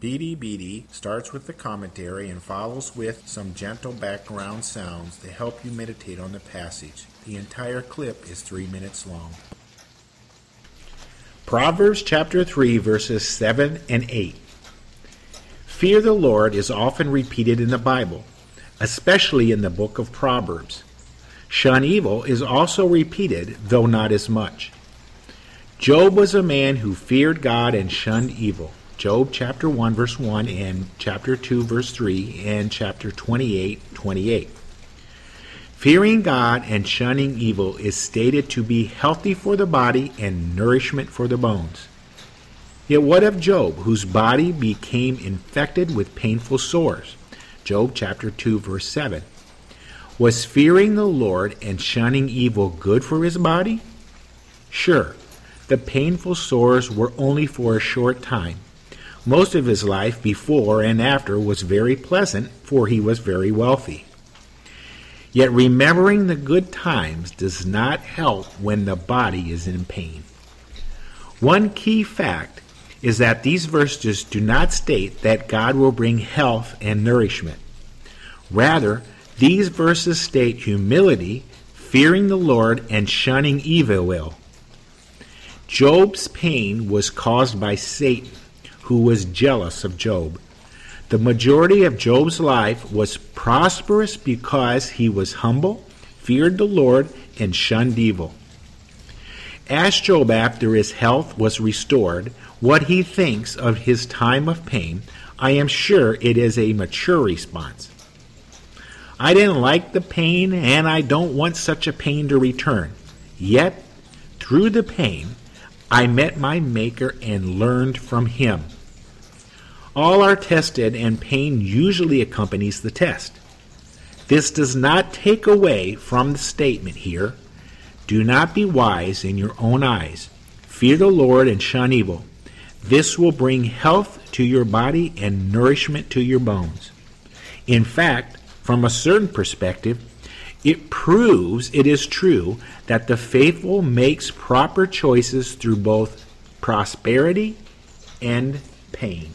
BDBD starts with the commentary and follows with some gentle background sounds to help you meditate on the passage. The entire clip is three minutes long. Proverbs chapter 3, verses 7 and 8. Fear the Lord is often repeated in the Bible, especially in the book of Proverbs. Shun evil is also repeated, though not as much. Job was a man who feared God and shunned evil. Job chapter 1 verse 1 and chapter 2 verse 3 and chapter 28 28. Fearing God and shunning evil is stated to be healthy for the body and nourishment for the bones. Yet what of Job, whose body became infected with painful sores? Job chapter 2 verse 7. Was fearing the Lord and shunning evil good for his body? Sure, the painful sores were only for a short time. Most of his life before and after was very pleasant, for he was very wealthy. Yet remembering the good times does not help when the body is in pain. One key fact is that these verses do not state that God will bring health and nourishment. Rather, these verses state humility, fearing the Lord, and shunning evil will. Job's pain was caused by Satan, who was jealous of Job. The majority of Job's life was prosperous because he was humble, feared the Lord, and shunned evil. Ask Job after his health was restored what he thinks of his time of pain. I am sure it is a mature response. I didn't like the pain, and I don't want such a pain to return. Yet, through the pain, I met my Maker and learned from him. All are tested, and pain usually accompanies the test. This does not take away from the statement here do not be wise in your own eyes. Fear the Lord and shun evil. This will bring health to your body and nourishment to your bones. In fact, from a certain perspective, it proves it is true that the faithful makes proper choices through both prosperity and pain.